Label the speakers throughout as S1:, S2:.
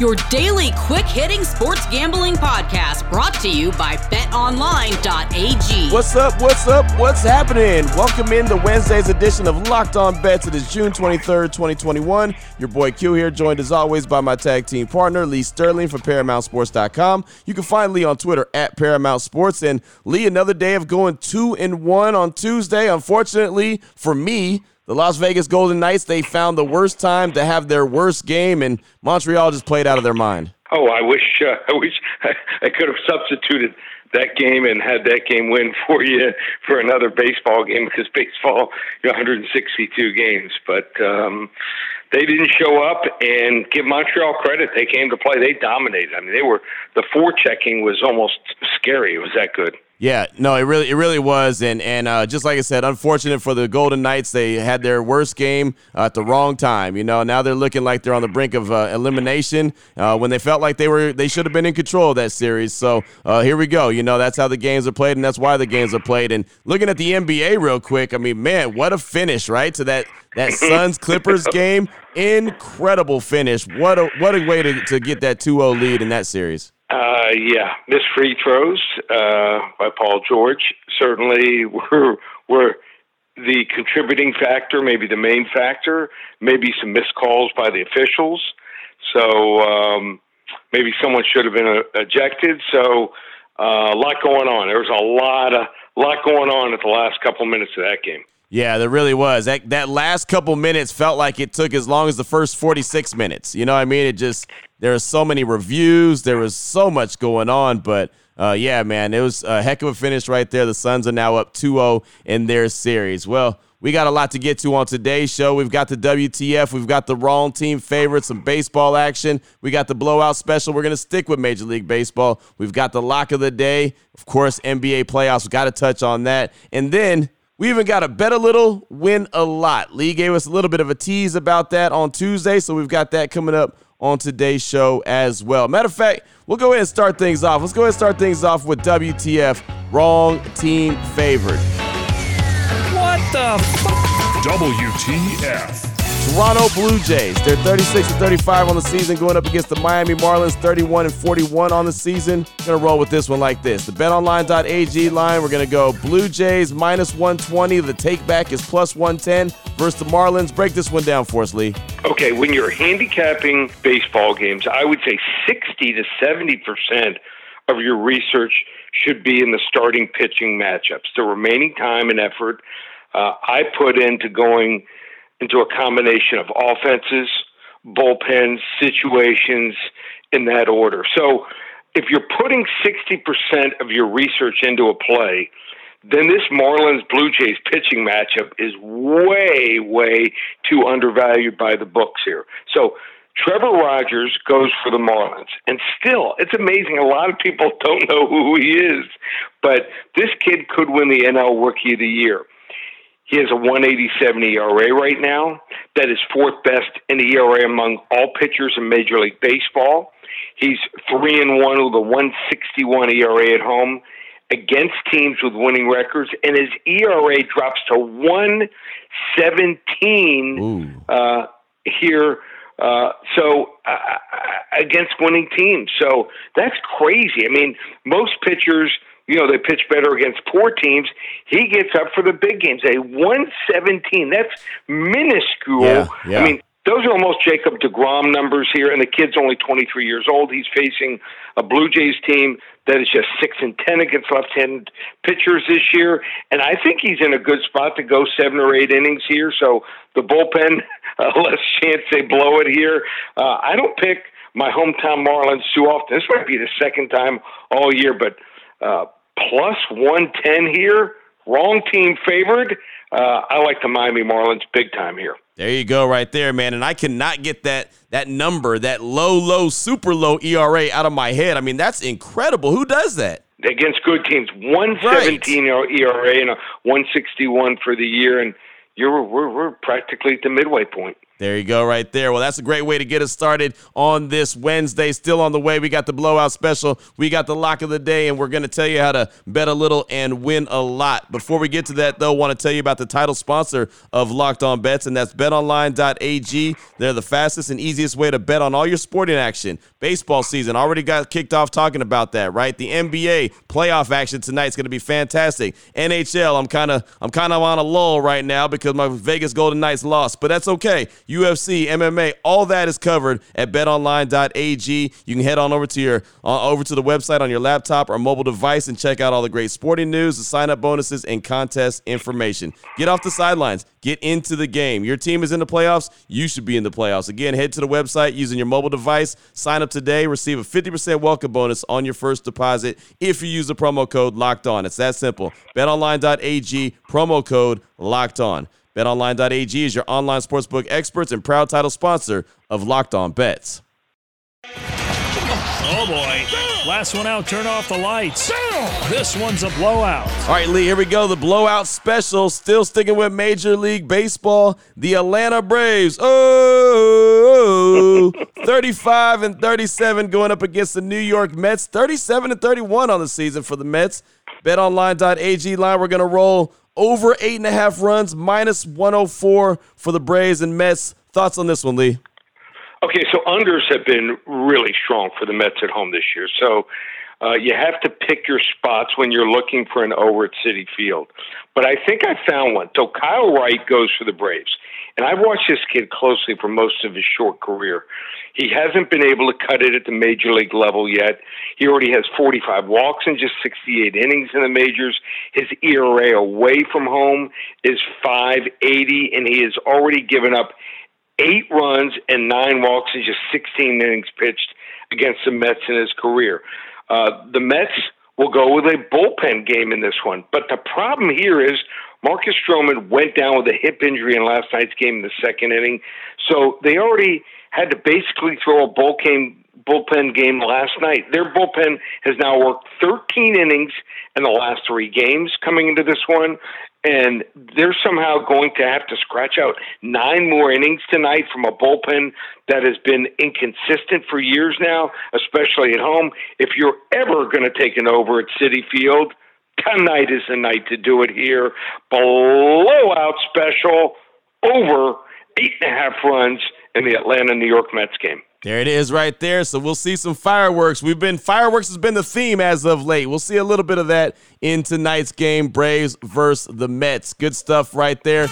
S1: your daily quick hitting sports gambling podcast brought to you by betonline.ag.
S2: What's up? What's up? What's happening? Welcome in to Wednesday's edition of Locked On Bets. It is June 23rd, 2021. Your boy Q here, joined as always by my tag team partner, Lee Sterling from ParamountSports.com. You can find Lee on Twitter at Paramount Sports. And Lee, another day of going two and one on Tuesday. Unfortunately for me, the Las Vegas Golden Knights, they found the worst time to have their worst game, and Montreal just played out of their mind.
S3: Oh, I wish uh, I wish I, could have substituted that game and had that game win for you for another baseball game because baseball, you know, 162 games, but um, they didn't show up. And give Montreal credit; they came to play. They dominated. I mean, they were the forechecking was almost scary. It was that good.
S2: Yeah, no, it really, it really was, and and uh, just like I said, unfortunate for the Golden Knights, they had their worst game uh, at the wrong time. You know, now they're looking like they're on the brink of uh, elimination uh, when they felt like they were, they should have been in control of that series. So uh, here we go. You know, that's how the games are played, and that's why the games are played. And looking at the NBA real quick, I mean, man, what a finish, right? To that that Suns Clippers game, incredible finish. What a what a way to to get that 2-0 lead in that series.
S3: Uh, yeah, missed free throws uh, by Paul George certainly were were the contributing factor, maybe the main factor. Maybe some missed calls by the officials. So um, maybe someone should have been uh, ejected. So uh, a lot going on. There was a lot of lot going on at the last couple minutes of that game.
S2: Yeah, there really was. That that last couple minutes felt like it took as long as the first 46 minutes. You know what I mean? It just there are so many reviews, there was so much going on, but uh, yeah, man, it was a heck of a finish right there. The Suns are now up 2-0 in their series. Well, we got a lot to get to on today's show. We've got the WTF, we've got the wrong team favorites, some baseball action. We got the blowout special. We're going to stick with Major League Baseball. We've got the lock of the day. Of course, NBA playoffs. We've got to touch on that. And then we even got a bet a little, win a lot. Lee gave us a little bit of a tease about that on Tuesday, so we've got that coming up on today's show as well. Matter of fact, we'll go ahead and start things off. Let's go ahead and start things off with WTF, wrong team favored.
S4: What the f- WTF.
S2: Toronto Blue Jays. They're 36 and 35 on the season, going up against the Miami Marlins, 31 and 41 on the season. Gonna roll with this one like this. The BetOnline.ag line, we're gonna go Blue Jays minus 120. The take back is plus 110 versus the Marlins. Break this one down for us, Lee.
S3: Okay, when you're handicapping baseball games, I would say 60 to 70 percent of your research should be in the starting pitching matchups. The remaining time and effort uh, I put into going into a combination of offenses, bullpens, situations in that order. So if you're putting 60% of your research into a play, then this Marlins Blue Jays pitching matchup is way, way too undervalued by the books here. So Trevor Rogers goes for the Marlins. And still, it's amazing. A lot of people don't know who he is, but this kid could win the NL Rookie of the Year. He has a 187 ERA right now. That is fourth best in the ERA among all pitchers in Major League Baseball. He's three and one with a 161 ERA at home against teams with winning records, and his ERA drops to 117 uh, here. Uh, so uh, against winning teams, so that's crazy. I mean, most pitchers you know, they pitch better against poor teams. He gets up for the big games. A 117, that's minuscule.
S2: Yeah, yeah.
S3: I mean, those are almost Jacob DeGrom numbers here, and the kid's only 23 years old. He's facing a Blue Jays team that is just 6 and 10 against left handed pitchers this year. And I think he's in a good spot to go seven or eight innings here. So the bullpen, uh, less chance they blow it here. Uh, I don't pick my hometown Marlins too often. This might be the second time all year, but uh, plus 110 here. Wrong team favored. Uh, I like the Miami Marlins big time here.
S2: There you go, right there, man. And I cannot get that that number, that low, low, super low ERA out of my head. I mean, that's incredible. Who does that?
S3: Against good teams, 117 right. ERA and a 161 for the year, and you're we're, we're practically at the midway point.
S2: There you go, right there. Well, that's a great way to get us started on this Wednesday. Still on the way. We got the blowout special. We got the lock of the day, and we're going to tell you how to bet a little and win a lot. Before we get to that, though, want to tell you about the title sponsor of Locked On Bets, and that's betonline.ag. They're the fastest and easiest way to bet on all your sporting action. Baseball season already got kicked off talking about that, right? The NBA playoff action tonight is going to be fantastic. NHL, I'm kind of I'm kind of on a lull right now because my Vegas Golden Knights lost, but that's okay. UFC, MMA, all that is covered at betonline.ag. You can head on over to your uh, over to the website on your laptop or mobile device and check out all the great sporting news, the sign up bonuses, and contest information. Get off the sidelines. Get into the game. Your team is in the playoffs. You should be in the playoffs. Again, head to the website using your mobile device. Sign up today. Receive a 50% welcome bonus on your first deposit if you use the promo code locked on. It's that simple. BetOnline.ag, promo code locked on. BetOnline.ag is your online sportsbook experts and proud title sponsor of Locked On Bets.
S4: Oh boy. Last one out, turn off the lights. This one's a blowout.
S2: All right, Lee, here we go. The blowout special. Still sticking with Major League Baseball. The Atlanta Braves. Oh, 35 and 37 going up against the New York Mets. 37 and 31 on the season for the Mets. BetOnline.ag line. We're going to roll over eight and a half runs, minus 104 for the Braves and Mets. Thoughts on this one, Lee?
S3: Okay, so unders have been really strong for the Mets at home this year. So uh, you have to pick your spots when you're looking for an over at Citi Field. But I think I found one. So Kyle Wright goes for the Braves. And I've watched this kid closely for most of his short career. He hasn't been able to cut it at the major league level yet. He already has 45 walks in just 68 innings in the majors. His ERA away from home is 580, and he has already given up eight runs and nine walks in just 16 innings pitched against the Mets in his career. Uh, the Mets will go with a bullpen game in this one. But the problem here is Marcus Stroman went down with a hip injury in last night's game in the second inning. So they already had to basically throw a bullpen bullpen game last night. Their bullpen has now worked 13 innings in the last three games coming into this one, and they're somehow going to have to scratch out nine more innings tonight from a bullpen that has been inconsistent for years now, especially at home. If you're ever going to take an over at Citi Field, tonight is the night to do it here. Blowout special over eight and a half runs in the Atlanta New York Mets game.
S2: There it is right there. So we'll see some fireworks. We've been fireworks has been the theme as of late. We'll see a little bit of that in tonight's game, Braves versus the Mets. Good stuff right there.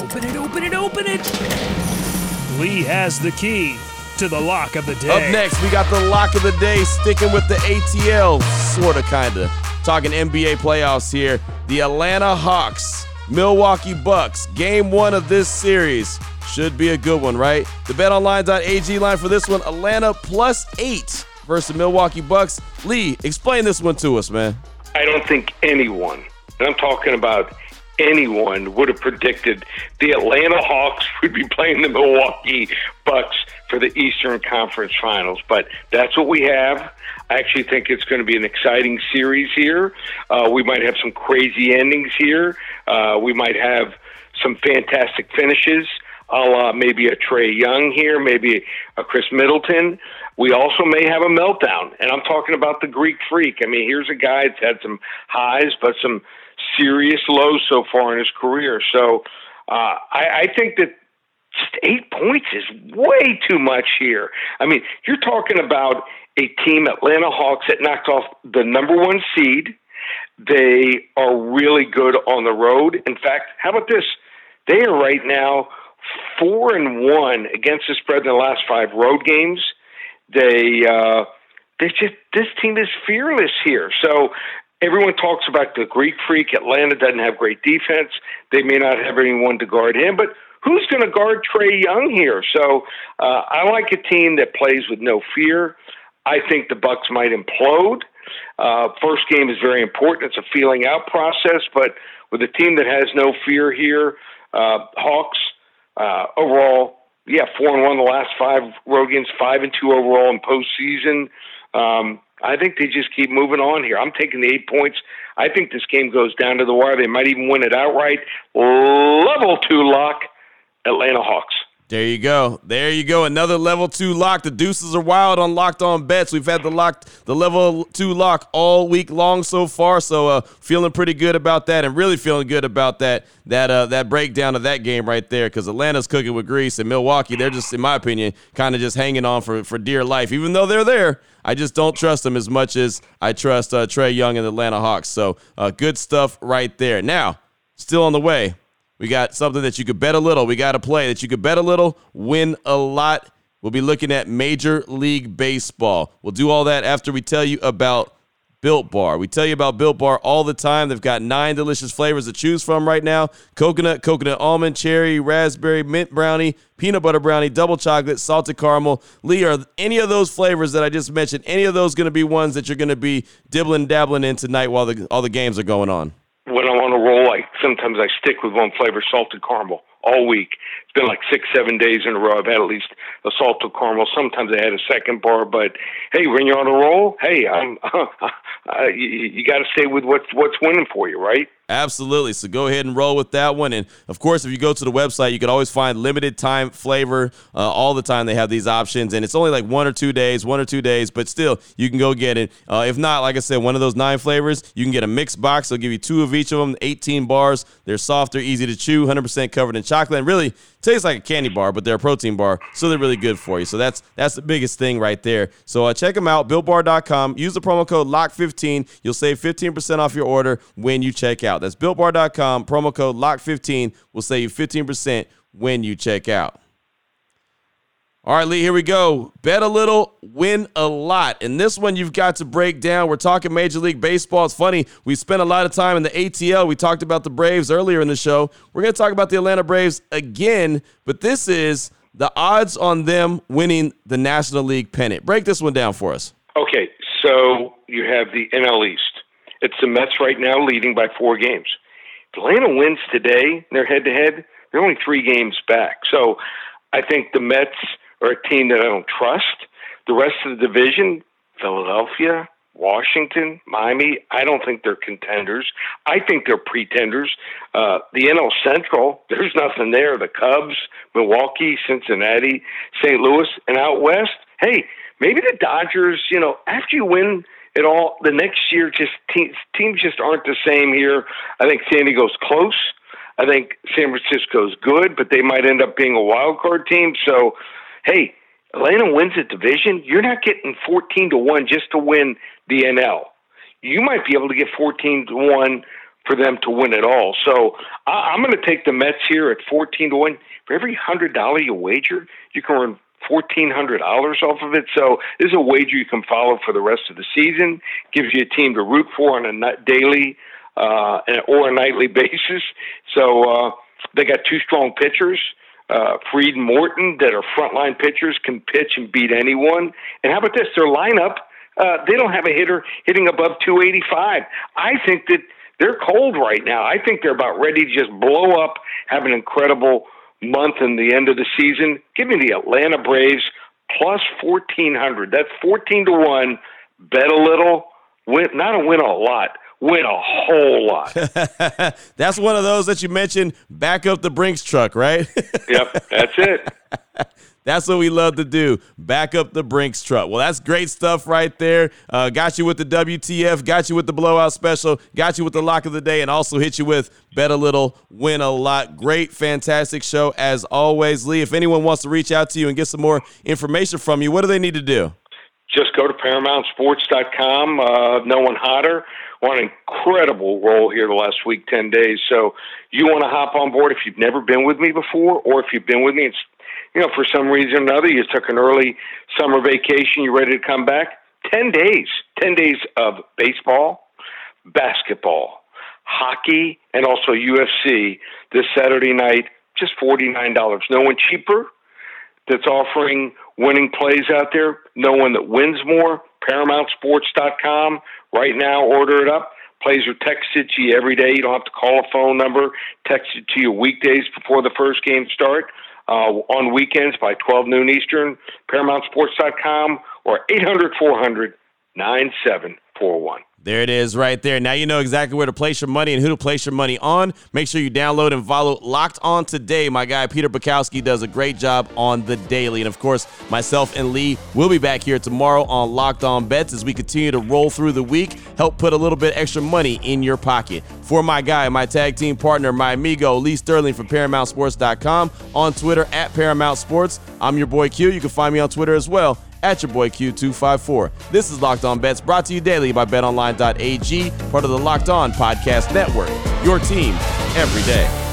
S4: Open it, open it, open it. Lee has the key to the lock of the day.
S2: Up next, we got the lock of the day, sticking with the ATL, sorta, kinda. Talking NBA playoffs here. The Atlanta Hawks, Milwaukee Bucks, game one of this series. Should be a good one, right? The betonline.ag line for this one Atlanta plus eight versus Milwaukee Bucks. Lee, explain this one to us, man.
S3: I don't think anyone, and I'm talking about anyone, would have predicted the Atlanta Hawks would be playing the Milwaukee Bucks for the Eastern Conference Finals. But that's what we have. I actually think it's going to be an exciting series here. Uh, we might have some crazy endings here. Uh, we might have some fantastic finishes a la maybe a Trae Young here, maybe a Khris Middleton. We also may have a meltdown, and I'm talking about the Greek Freak. I mean, here's a guy that's had some highs, but some serious lows so far in his career. So uh, I, I think that just eight points is way too much here. I mean, you're talking about a team, Atlanta Hawks, that knocked off the number one seed. They are really good on the road. In fact, how about this? They are right now four and one against the spread in the last five road games. They uh, they just this team is fearless here. So everyone talks about the Greek freak. Atlanta doesn't have great defense. They may not have anyone to guard him, but who's going to guard Trae Young here? So uh, I like a team that plays with no fear. I think the Bucks might implode. Uh, first game is very important. It's a feeling out process, but with a team that has no fear here, uh, Hawks uh, overall, yeah, four and one the last five road games, five and two overall in postseason. Um, I think they just keep moving on here. I'm taking the eight points. I think this game goes down to the wire. They might even win it outright. Level two lock, Atlanta Hawks.
S2: There you go. There you go. Another level two lock. The deuces are wild on locked on bets. We've had the locked the level two lock all week long so far. So uh, feeling pretty good about that, and really feeling good about that that uh, that breakdown of that game right there. Because Atlanta's cooking with grease, and Milwaukee, they're just, in my opinion, kind of just hanging on for for dear life. Even though they're there, I just don't trust them as much as I trust uh, Trae Young and the Atlanta Hawks. So uh, good stuff right there. Now, still on the way. We got something that you could bet a little. We got a play that you could bet a little, win a lot. We'll be looking at Major League Baseball. We'll do all that after we tell you about Built Bar. We tell you about Built Bar all the time. They've got nine delicious flavors to choose from right now coconut, coconut almond, cherry, raspberry, mint brownie, peanut butter brownie, double chocolate, salted caramel. Lee, are any of those flavors that I just mentioned, any of those going to be ones that you're going to be dibbling, dabbling in tonight while the, all the games are going on?
S3: when I'm on a roll, I sometimes I stick with one flavor, salted caramel, all week. Been like six, seven days in a row. I've had at least a salted caramel. Sometimes I had a second bar, but hey, when you're on a roll, hey, I'm, uh, you, you got to stay with what's what's winning for you, right?
S2: Absolutely. So go ahead and roll with that one. And of course, if you go to the website, you can always find limited time flavor. Uh, all the time they have these options, and it's only like one or two days, one or two days, but still you can go get it. Uh, if not, like I said, one of those nine flavors, you can get a mixed box. They'll give you two of each of them, 18 bars. They're softer, easy to chew, 100% covered in chocolate, and really tastes like a candy bar, but they're a protein bar, so they're really good for you. So that's that's the biggest thing right there. So uh, check them out, BuiltBar.com. Use the promo code LOCK15. You'll save 15% off your order when you check out. That's BuiltBar.com. Promo code LOCK15 will save you 15% when you check out. All right, Lee, here we go. Bet a little, win a lot. And this one you've got to break down. We're talking Major League Baseball. It's funny, we spent a lot of time in the ATL. We talked about the Braves earlier in the show. We're going to talk about the Atlanta Braves again, but this is the odds on them winning the National League pennant. Break this one down for us.
S3: Okay, so you have the NL East. It's the Mets right now leading by four games. If Atlanta wins today, they're head to head, they're only three games back. So I think the Mets are a team that I don't trust. The rest of the division, Philadelphia, Washington, Miami, I don't think they're contenders. I think they're pretenders. Uh, the NL Central, there's nothing there. The Cubs, Milwaukee, Cincinnati, St. Louis, and out west, hey, maybe the Dodgers, you know, after you win it all, the next year, just te- teams just aren't the same here. I think San Diego's close. I think San Francisco's good, but they might end up being a wild card team. So, hey, Atlanta wins a division. You're not getting 14 to 1 just to win the NL. You might be able to get 14 to 1 for them to win it all. So I, am going to take the Mets here at 14 to 1. For every $100 you wager, you can earn $1,400 off of it. So this is a wager you can follow for the rest of the season. Gives you a team to root for on a daily uh, or a nightly basis. So uh, they got two strong pitchers uh, Fried and Morton that are frontline pitchers can pitch and beat anyone. And how about this? Their lineup, uh, they don't have a hitter hitting above 285. I think that they're cold right now. I think they're about ready to just blow up, have an incredible month in the end of the season. Give me the Atlanta Braves plus 1400. That's 14 to 1. Bet a little, win, not a win a lot win a whole lot.
S2: that's one of those that you mentioned. Back up the Brinks truck, right?
S3: yep, that's it.
S2: That's what we love to do. Back up the Brinks truck. Well, that's great stuff right there. Uh, got you with the WTF, got you with the blowout special, got you with the lock of the day, and also hit you with bet a little, win a lot. Great, fantastic show as always. Lee, if anyone wants to reach out to you and get some more information from you, what do they need to do?
S3: Just go to ParamountSports.com. Uh, no one hotter on an incredible roll here the last week, 10 days. So you want to hop on board if you've never been with me before, or if you've been with me, it's, you know, for some reason or another, you took an early summer vacation, you're ready to come back. 10 days, 10 days of baseball, basketball, hockey, and also UFC this Saturday night, just $49. No one cheaper that's offering winning plays out there. No one that wins more. ParamountSports.com. Right now, order it up. Plays are texted to you every day. You don't have to call a phone number. Text it to you weekdays before the first game start. Uh, on weekends by 12 noon Eastern. ParamountSports.com or 800 400 9741.
S2: There it is right there. Now you know exactly where to place your money and who to place your money on. Make sure you download and follow Locked On Today. My guy Peter Bukowski does a great job on the daily. And of course, myself and Lee will be back here tomorrow on Locked On Bets as we continue to roll through the week, help put a little bit extra money in your pocket. For my guy, my tag team partner, my amigo Lee Sterling from ParamountSports.com on Twitter at Paramount Sports. I'm your boy Q. You can find me on Twitter as well at your boy Q254. This is Locked On Bets brought to you daily by betonline.ag, part of the Locked On Podcast Network. Your team every day.